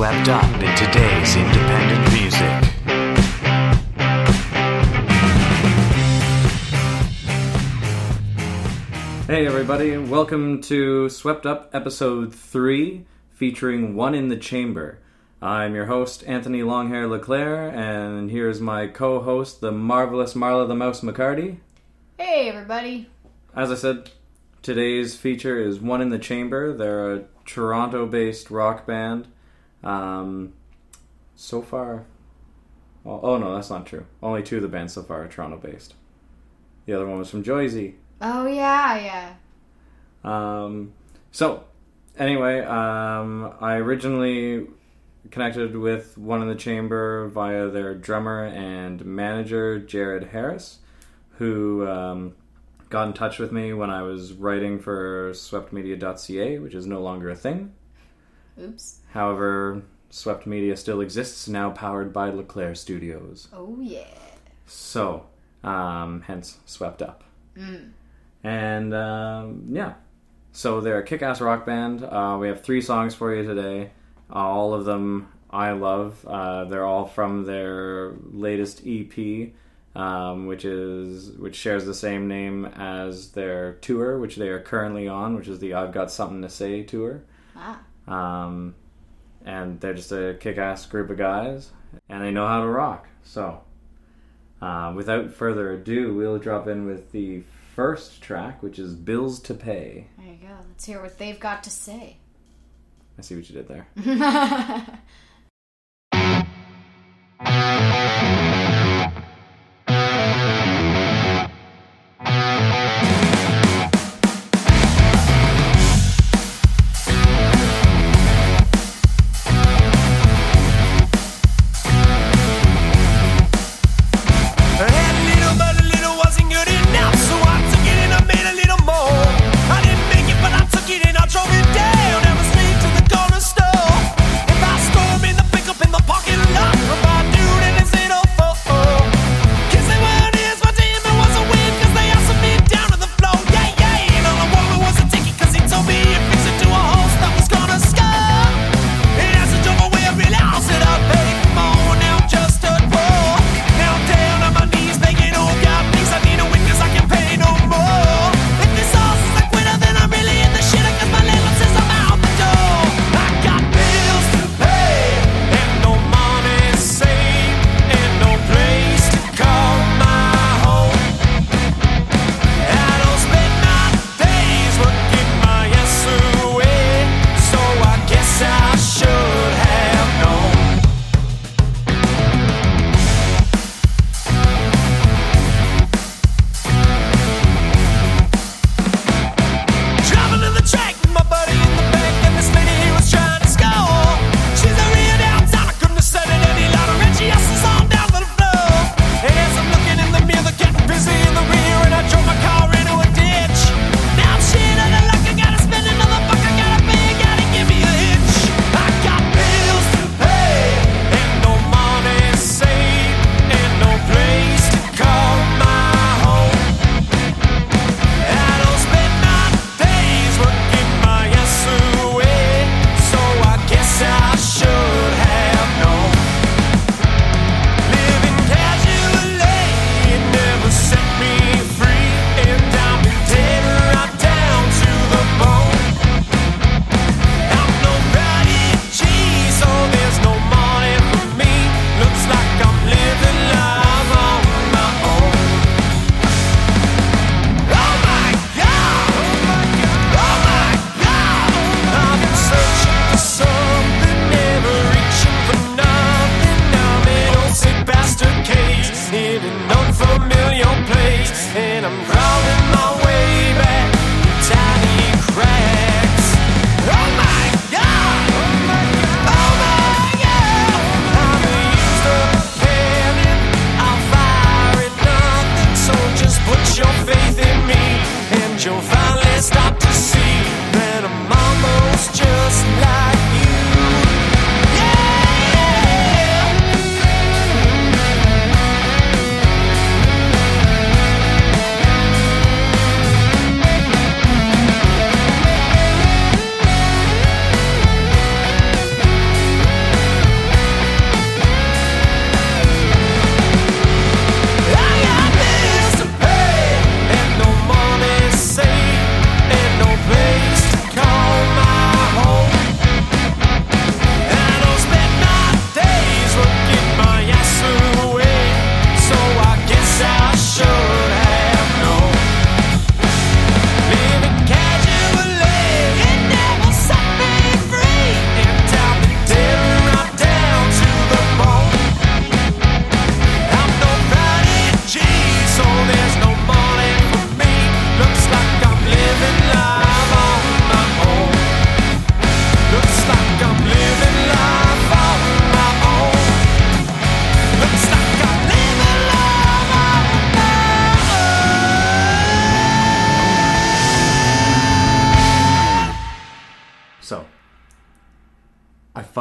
swept up in today's independent music. Hey, everybody, welcome to Swept Up Episode 3, featuring One in the Chamber. I'm your host, Anthony Longhair Leclaire, and here's my co host, the marvelous Marla the Mouse McCarty. Hey, everybody. As I said, today's feature is One in the Chamber. They're a Toronto based rock band. Um, so far, oh, oh no, that's not true. Only two of the bands so far are Toronto based. The other one was from Joyzy. Oh, yeah, yeah. Um, so, anyway, um, I originally connected with One in the Chamber via their drummer and manager, Jared Harris, who um, got in touch with me when I was writing for SweptMedia.ca, which is no longer a thing. Oops. However, Swept Media still exists, now powered by Leclaire Studios. Oh, yeah. So, um, hence Swept Up. Mm. And um, yeah, so they're a kick ass rock band. Uh, we have three songs for you today. all of them I love. Uh, they're all from their latest EP, um, which is which shares the same name as their tour, which they are currently on, which is the I've Got Something to Say tour. Ah. Um, and they're just a kick ass group of guys, and they know how to rock. So, uh, without further ado, we'll drop in with the first track, which is Bills to Pay. There you go. Let's hear what they've got to say. I see what you did there.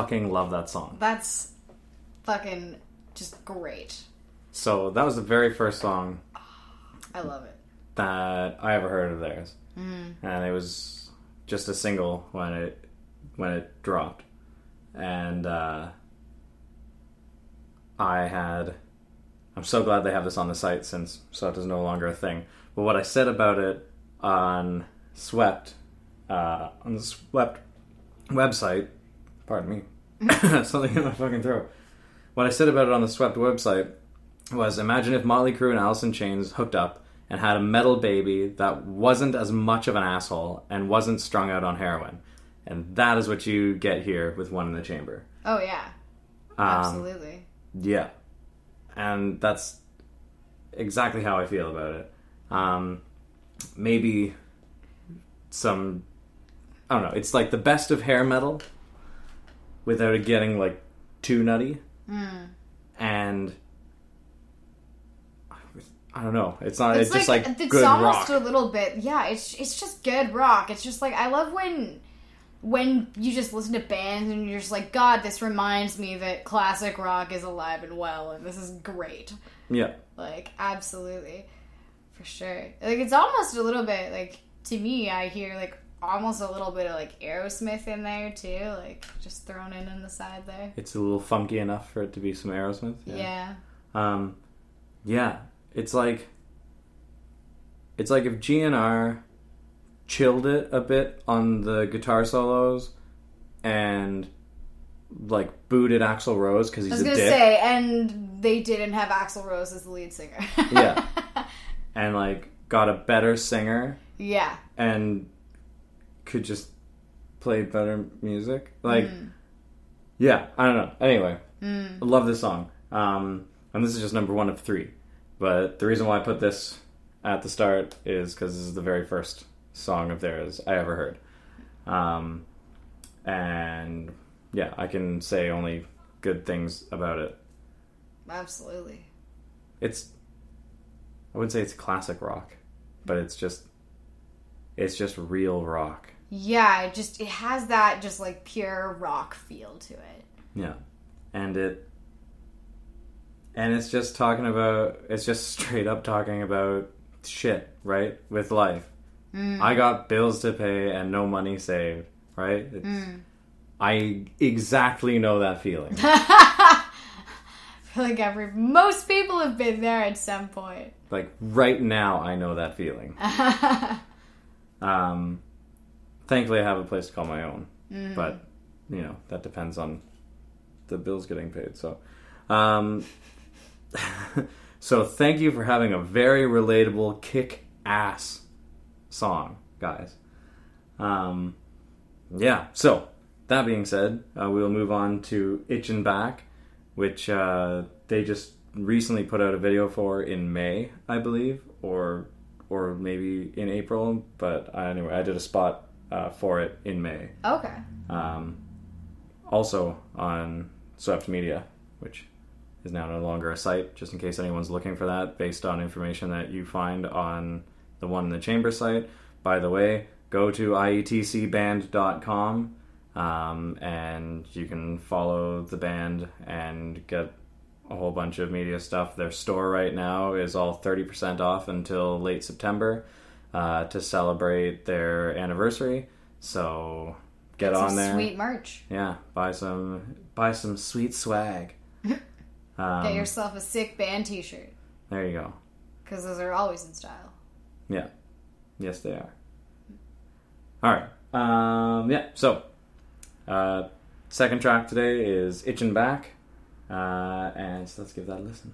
fucking love that song. That's fucking just great. So that was the very first song I love it. that I ever heard of theirs, and it was just a single when it when it dropped, and uh, I had. I'm so glad they have this on the site since Swept is no longer a thing. But what I said about it on Swept, uh, on the Swept website, pardon me, something in my fucking throat. What I said about it on the Swept website was imagine if Motley Crue and Alice in Chains hooked up and had a metal baby that wasn't as much of an asshole and wasn't strung out on heroin. And that is what you get here with One in the Chamber. Oh yeah, Um, absolutely. yeah. And that's exactly how I feel about it. Um, maybe some. I don't know. It's like the best of hair metal without it getting like too nutty. Hmm. And. I don't know. It's not. It's, just like, it's good almost rock. a little bit. Yeah, it's it's just good rock. It's just like I love when when you just listen to bands and you're just like, God, this reminds me that classic rock is alive and well, and this is great. Yeah. Like absolutely, for sure. Like it's almost a little bit like to me. I hear like almost a little bit of like Aerosmith in there too, like just thrown in on the side there. It's a little funky enough for it to be some Aerosmith. Yeah. Um, yeah, it's like it's like if GNR chilled it a bit on the guitar solos and like booted Axl Rose because he's I was gonna dick, say, and they didn't have Axl Rose as the lead singer. Yeah. and like got a better singer yeah. and could just play better music. Like, yeah, I don't know. Anyway, I love this song. Um, and this is just number one of three. But the reason why I put this at the start is because this is the very first song of theirs I ever heard. Um, and yeah, I can say only good things about it. Absolutely. It's, I wouldn't say it's classic rock, but it's just, it's just real rock. Yeah, it just it has that just like pure rock feel to it. Yeah. And it and it's just talking about it's just straight up talking about shit, right? With life. I got bills to pay and no money saved, right? It's, I exactly know that feeling. I feel like every most people have been there at some point. like right now I know that feeling. um thankfully I have a place to call my own. But, you know, that depends on the bills getting paid. So um so thank you for having a very relatable kick ass song, guys. Um, yeah. So that being said, uh, we will move on to Itchin' Back, which uh, they just recently put out a video for in May, I believe, or or maybe in April. But anyway, I did a spot uh, for it in May. Okay. Um, also on Swept Media, which is now no longer a site, just in case anyone's looking for that, based on information that you find on the one in the chamber site. By the way, go to ietcband.com um, and you can follow the band and get a whole bunch of media stuff. Their store right now is all 30% off until late September uh, to celebrate their anniversary. So get on there. sweet merch. Yeah, buy some buy some sweet swag. Um, Get yourself a sick band T-shirt there you go. because those are always in style. Yeah. Yes, they are. All right. Um, yeah. So, uh, second track today is "Itching Back," uh, and so let's give that a listen.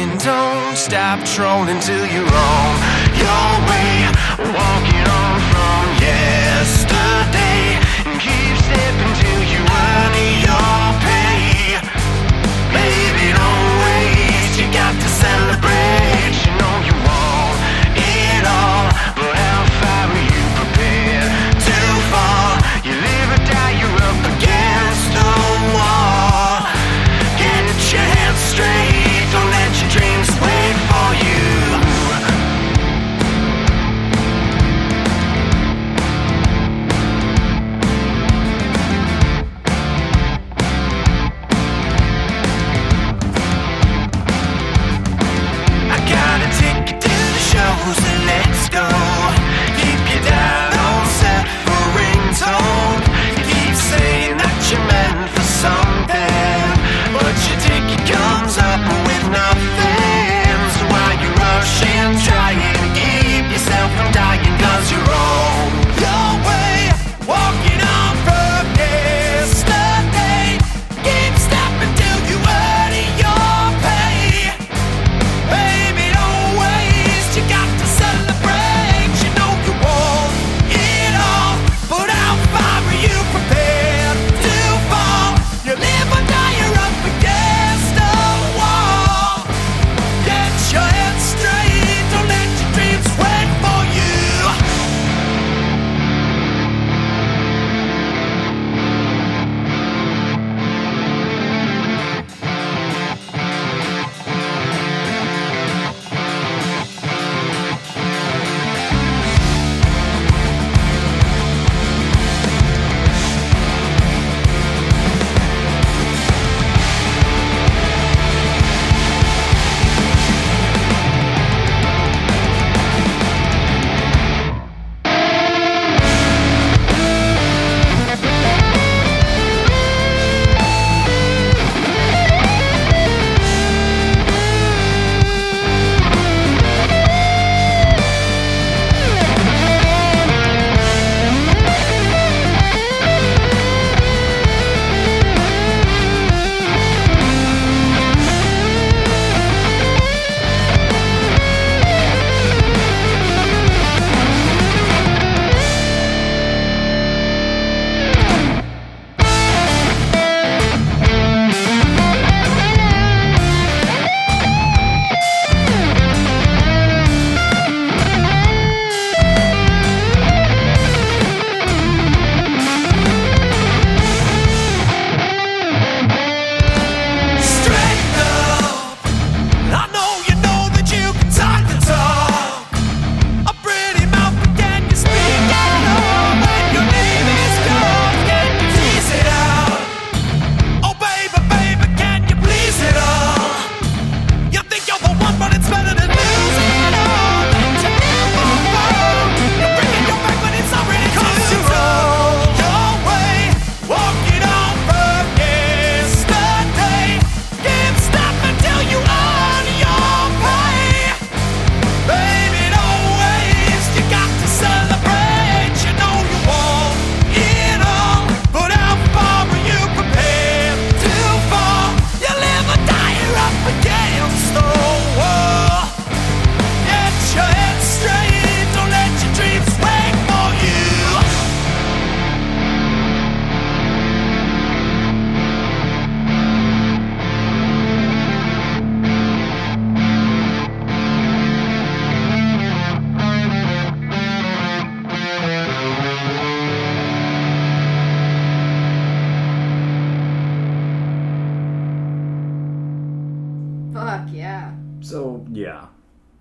Rolling. Don't stop trolling till you're on your way. Walking on from yesterday. keep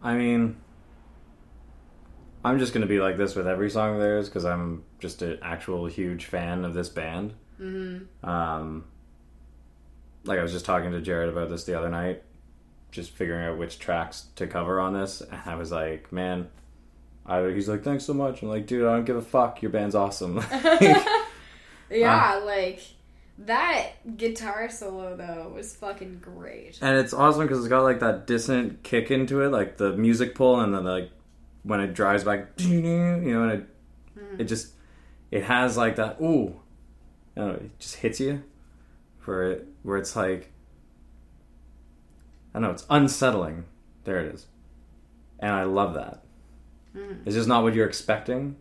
I mean, I'm just gonna be like this with every song of theirs because I'm just an actual huge fan of this band. Mm-hmm. Um, like I was just talking to Jared about this the other night, just figuring out which tracks to cover on this, and I was like, man. I, he's like, thanks so much. I'm like, dude, I don't give a fuck. Your band's awesome. Yeah, like that guitar solo though was fucking great. and it's awesome because it's got like that dissonant kick into it, like the music pull, and then like when it drives back, you know, and it mm-hmm. it just it has like that. Ooh, I don't know, it just hits you for it where it's like I don't know, it's unsettling. There it is, and I love that. Mm-hmm. It's just not what you're expecting,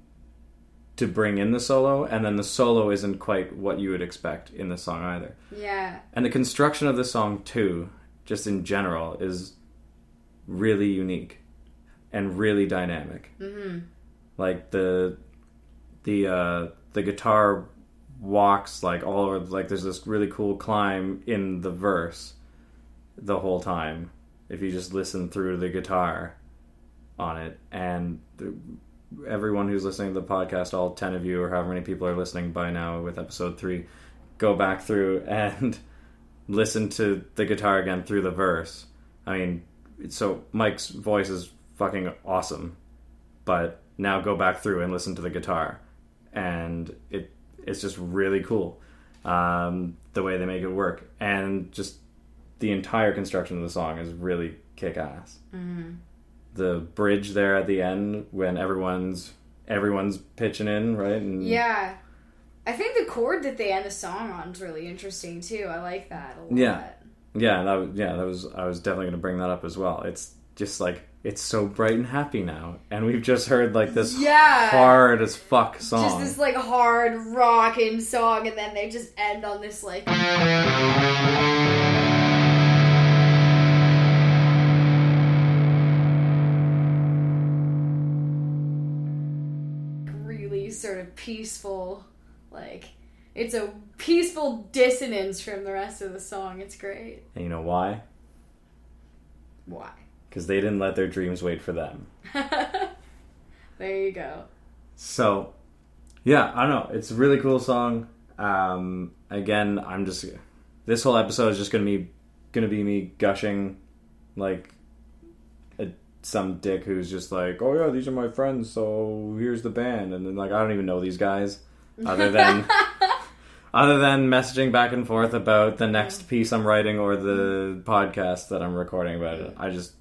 to bring in the solo, and then the solo isn't quite what you would expect in the song either. Yeah. And the construction of the song too, just in general, is really unique and really dynamic. Mm-hmm. Like the the uh, the guitar walks like all over. Like there's this really cool climb in the verse the whole time. If you just listen through the guitar on it, and the, everyone who's listening to the podcast, all ten of you or however many people are listening by now with episode three, go back through and listen to the guitar again through the verse. I mean, so Mike's voice is fucking awesome, but now go back through and listen to the guitar, and it it's just really cool um, the way they make it work, and just the entire construction of the song is really kick ass. The bridge there at the end when everyone's everyone's pitching in, right? And Yeah. I think the chord that they end the song on is really interesting too. I like that a lot. Yeah. Yeah, that yeah, that was I was definitely going to bring that up as well. It's just like it's so bright and happy now, and we've just heard like this Yeah. hard as fuck song, Just this like hard rocking song, and then they just end on this like peaceful, like it's a peaceful dissonance from the rest of the song. It's great. and you know why? Why? Because they didn't let their dreams wait for them. there you go. So, yeah, I don't know. It's a really cool song. Um, again, I'm just this whole episode is just gonna be gonna be me gushing like some dick who's just like, oh yeah, these are my friends, so here's the band, and then like I don't even know these guys other than other than messaging back and forth about the next piece I'm writing or the podcast that I'm recording about it. I just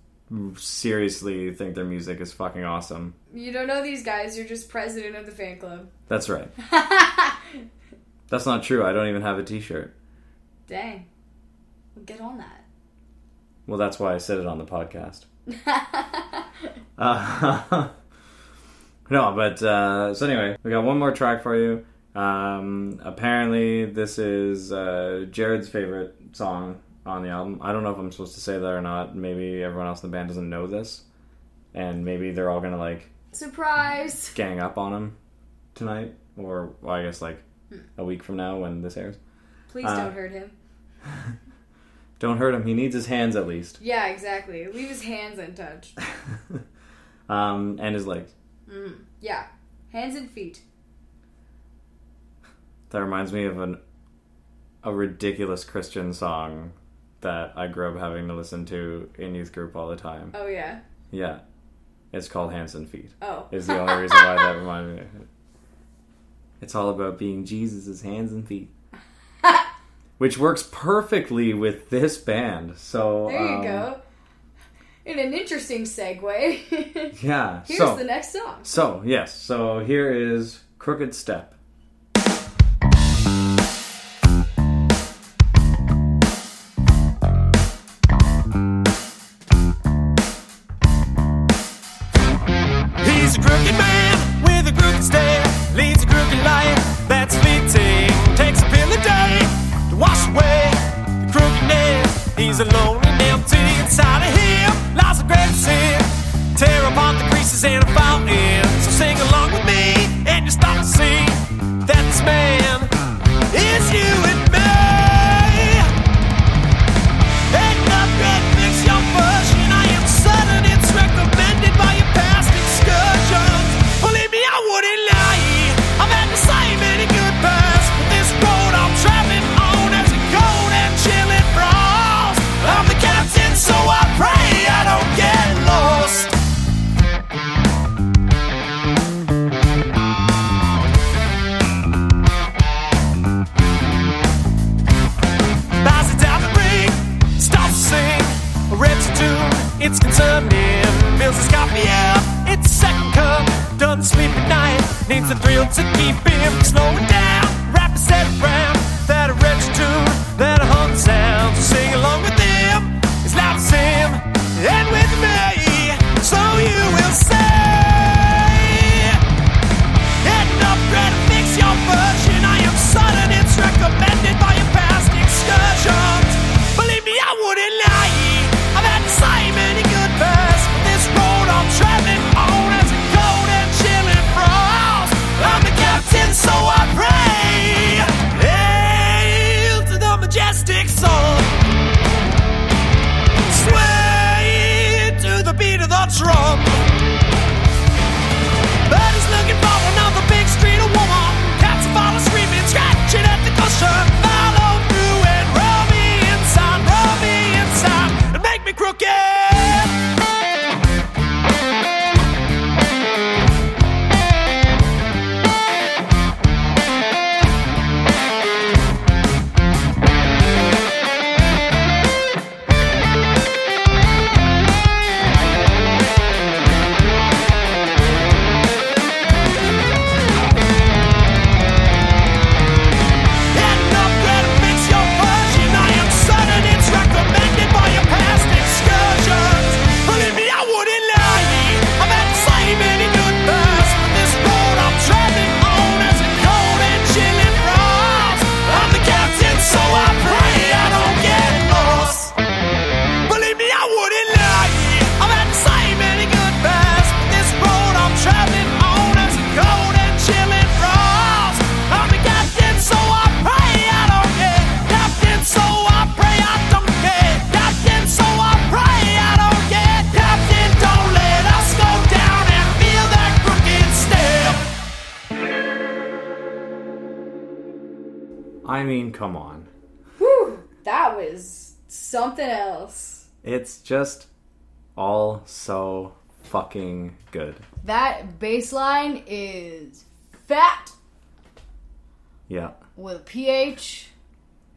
seriously think their music is fucking awesome. You don't know these guys. You're just president of the fan club. That's right. That's not true. I don't even have a T-shirt. Dang. Well, get on that. Well, that's why I said it on the podcast. Uh, no, but uh, so anyway, we got one more track for you. Um, apparently, this is uh, Jared's favorite song on the album. I don't know if I'm supposed to say that or not. Maybe everyone else in the band doesn't know this, and maybe they're all gonna like Surprise! gang up on him tonight, or well, I guess like a week from now when this airs. Please Uh, don't hurt him. Don't hurt him. He needs his hands at least, Yeah, exactly. Leave his hands untouched. um, and his legs. Yeah. Hands and feet. That reminds me of an a ridiculous Christian song that I grew up having to listen to in youth group all the time. Oh, yeah. Yeah, it's called Hands and Feet. Oh. Is the only reason why that reminded me. of it. It's all about being Jesus' hands and feet, which works perfectly with this band. So there you um, go. In an interesting segue, Yeah. here's so the next song. so yes. So here is Crooked Step. It's just all so fucking good. That bass line is fat Yeah. with a PH.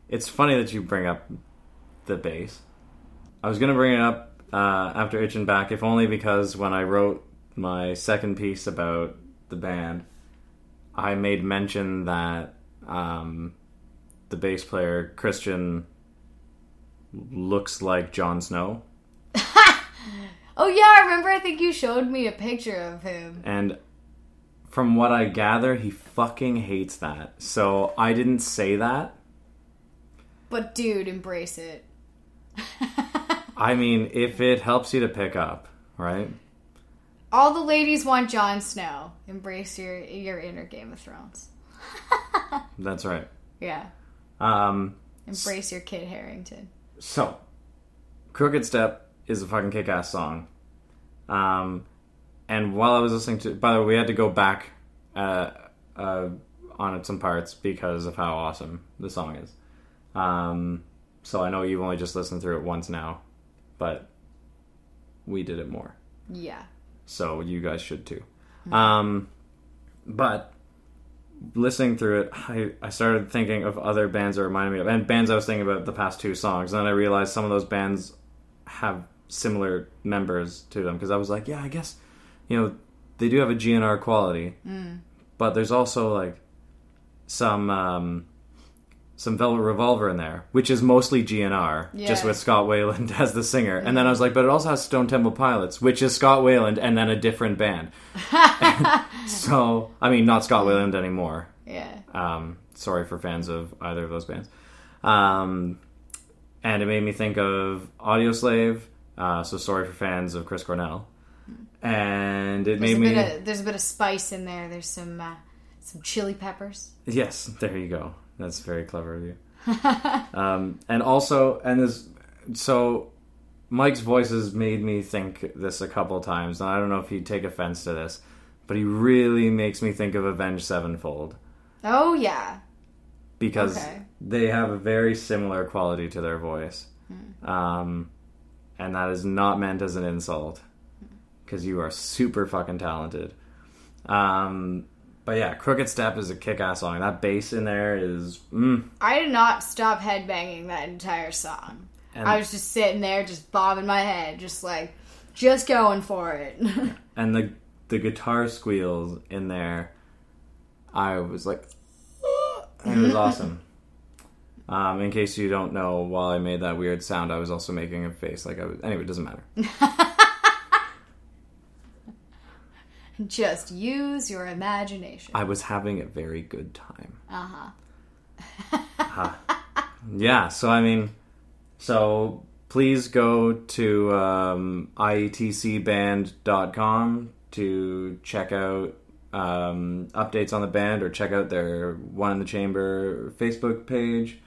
It's funny that you bring up the bass. I was gonna bring it up uh, after Itchin' Back, if only because when I wrote my second piece about the band, I made mention that um, the bass player Christian looks like Jon Snow, Oh yeah, I remember. I think you showed me a picture of him. and from what I gather, he fucking hates that. So I didn't say that. But dude, embrace it. I mean, if it helps you to pick up, right? All the ladies want Jon Snow. Embrace your your inner Game of Thrones. That's right. Yeah. Um, Embrace your Kit Harington. So, Crooked Step is a fucking kick ass song. Um, and while I was listening to, by the way, we had to go back uh, uh, on it some parts because of how awesome the song is. Um, so I know you've only just listened through it once now, but we did it more. Yeah. So you guys should too. Um, but listening through it, I, I started thinking of other bands that reminded me of, and bands I was thinking about the past two songs. And then I realized some of those bands have similar members to them because I was like, yeah, I guess, you know, they do have a GNR quality, but there's also like some um, some Velvet Revolver in there, which is mostly GNR, just with Scott Weiland as the singer. And then I was like, but it also has Stone Temple Pilots, which is Scott Weiland and then a different band. so, I mean, not Scott Weiland anymore. Yeah. Um, sorry for fans of either of those bands. Um, and it made me think of Audioslave. Uh, so sorry for fans of Chris Cornell. And it There's made me of there's a bit of spice in there. There's some uh, some chili peppers. yes. There you go. That's very clever of you. um, and also, and this so Mike's voices made me think this a couple times, and I don't know if he'd take offense to this, but he really makes me think of Avenged Sevenfold. Oh yeah. because Okay. they have a very similar quality to their voice. Um, and that is not meant as an insult because you are super fucking talented. Um, but yeah, Crooked Step is a kick ass song. That bass in there is. Mm, I did not stop headbanging that entire song. and, I was just sitting there, just bobbing my head, just like, just going for it. and the, the guitar squeals in there, I was like. it was awesome. Um, in case you don't know, while I made that weird sound, I was also making a face. Like I was. Anyway, it doesn't matter. just use your imagination. I was having a very good time. Uh huh. Yeah, so I mean, so please go to um, ietcband.com to check out um, updates on the band or check out their One in the Chamber Facebook page.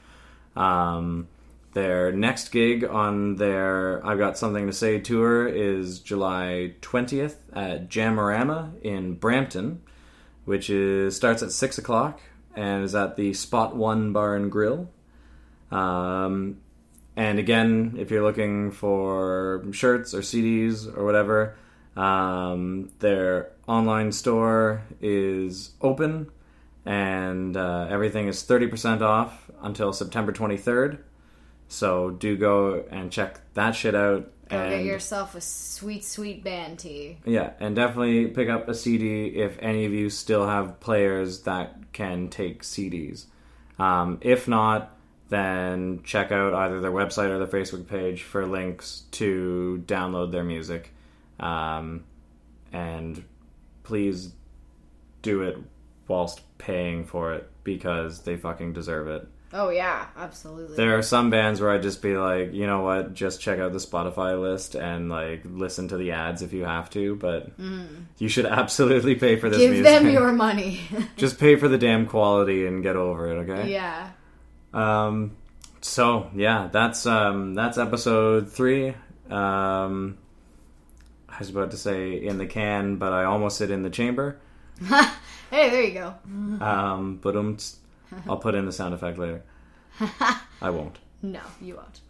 Um, their next gig on their I've Got Something to Say tour is July 20th at Jamarama in Brampton, which is starts at 6 o'clock and is at the Spot One Bar and Grill. Um, and again, if you're looking for shirts or CDs or whatever, um, their online store is open and uh, everything is 30% off until September 23rd. So do go and check that shit out. Go and get yourself a sweet, sweet band tee. yeah, and definitely pick up a CD if any of you still have players that can take CDs. Um, if not, then check out either their website or their Facebook page for links to download their music. Um, and please do it whilst paying for it because they fucking deserve it. Oh yeah, absolutely. There are some bands where I'd just be like, you know what, just check out the Spotify list and like listen to the ads if you have to, but you should absolutely pay for this Give music. them your money. just pay for the damn quality and get over it, okay? yeah. Um so yeah, that's um that's episode three. Um I was about to say in the can, but I almost said in the chamber. Hey, there you go. Um but um I'll put in the sound effect later. I won't. No, you won't.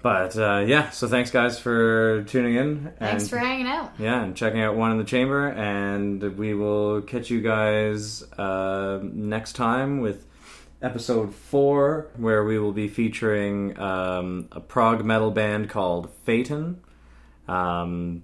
But uh, yeah, so thanks guys for tuning in. Thanks for hanging out. yeah, and checking out one in the chamber, and we will catch you guys uh, next time with episode four, where we will be featuring um, a prog metal band called Phaeton. Um,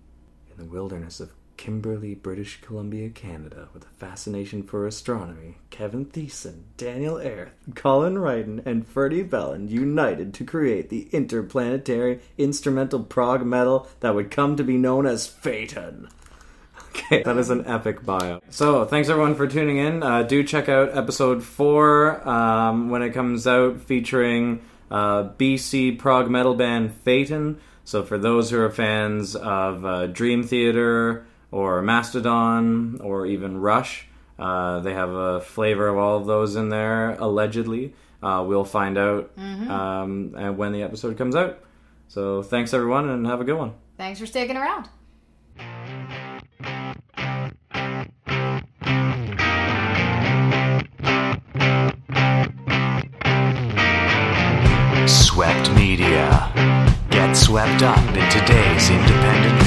in the wilderness of Kimberley, British Columbia, Canada, with a fascination for astronomy, Kevin Thiessen, Daniel Erth, Colin Wrighton, and Ferdy Belland united to create the interplanetary instrumental prog metal that would come to be known as Phaeton. Okay, that is an epic bio. So, thanks everyone for tuning in. Uh, do check out episode four um, when it comes out, featuring uh, BC prog metal band Phaeton. So, for those who are fans of uh, Dream Theater or Mastodon or even Rush, uh, they have a flavor of all of those in there, allegedly. Uh, we'll find out um, and when the episode comes out. So, thanks everyone and have a good one. Thanks for sticking around. Swept Media. Get swept up in today's independent